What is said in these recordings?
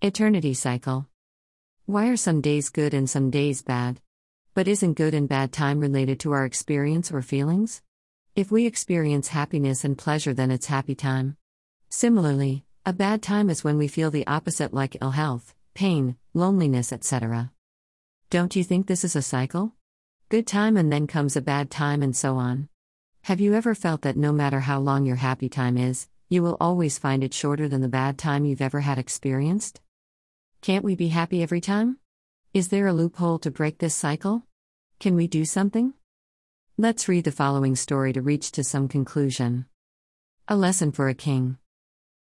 Eternity cycle. Why are some days good and some days bad? But isn't good and bad time related to our experience or feelings? If we experience happiness and pleasure, then it's happy time. Similarly, a bad time is when we feel the opposite, like ill health, pain, loneliness, etc. Don't you think this is a cycle? Good time and then comes a bad time, and so on. Have you ever felt that no matter how long your happy time is, you will always find it shorter than the bad time you've ever had experienced? Can't we be happy every time? Is there a loophole to break this cycle? Can we do something? Let's read the following story to reach to some conclusion. A lesson for a king.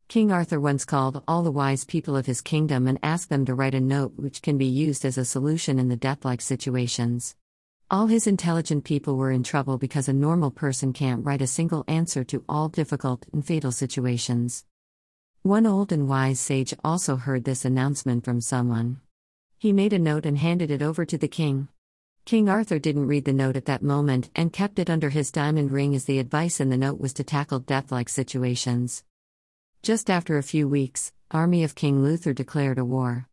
King Arthur once called all the wise people of his kingdom and asked them to write a note which can be used as a solution in the death like situations. All his intelligent people were in trouble because a normal person can't write a single answer to all difficult and fatal situations. One old and wise sage also heard this announcement from someone. He made a note and handed it over to the king. King Arthur didn't read the note at that moment and kept it under his diamond ring as the advice in the note was to tackle death like situations. Just after a few weeks, army of King Luther declared a war.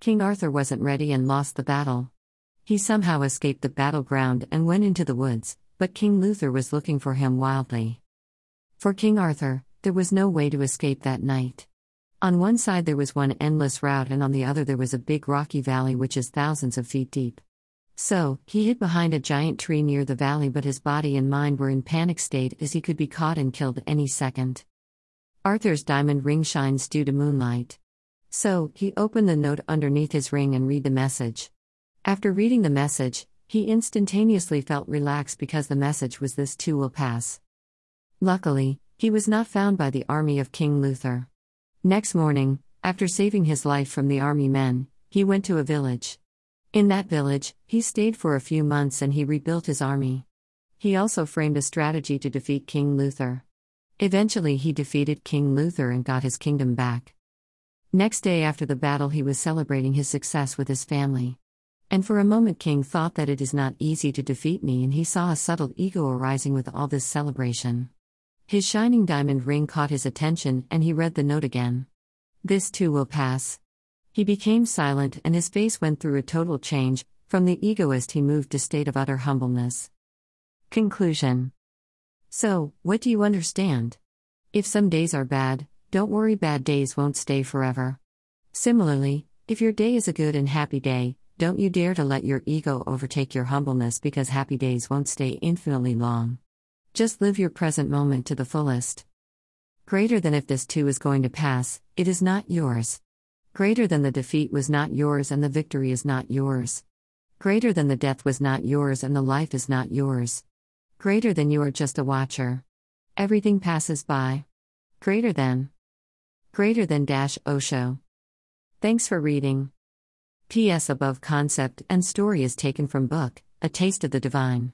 King Arthur wasn't ready and lost the battle. He somehow escaped the battleground and went into the woods, but King Luther was looking for him wildly. For King Arthur, there was no way to escape that night. On one side there was one endless route, and on the other there was a big rocky valley which is thousands of feet deep. So, he hid behind a giant tree near the valley, but his body and mind were in panic state as he could be caught and killed any second. Arthur's diamond ring shines due to moonlight. So, he opened the note underneath his ring and read the message. After reading the message, he instantaneously felt relaxed because the message was this too will pass. Luckily, he was not found by the army of King Luther. Next morning, after saving his life from the army men, he went to a village. In that village, he stayed for a few months and he rebuilt his army. He also framed a strategy to defeat King Luther. Eventually, he defeated King Luther and got his kingdom back. Next day after the battle, he was celebrating his success with his family. And for a moment, King thought that it is not easy to defeat me, and he saw a subtle ego arising with all this celebration. His shining diamond ring caught his attention, and he read the note again. This too will pass. He became silent, and his face went through a total change. From the egoist, he moved to state of utter humbleness. Conclusion So, what do you understand? If some days are bad, don't worry, bad days won't stay forever. Similarly, if your day is a good and happy day, don't you dare to let your ego overtake your humbleness because happy days won't stay infinitely long. Just live your present moment to the fullest. Greater than if this too is going to pass, it is not yours. Greater than the defeat was not yours and the victory is not yours. Greater than the death was not yours and the life is not yours. Greater than you are just a watcher. Everything passes by. Greater than. Greater than dash Osho. Thanks for reading. P.S. Above concept and story is taken from book, A Taste of the Divine.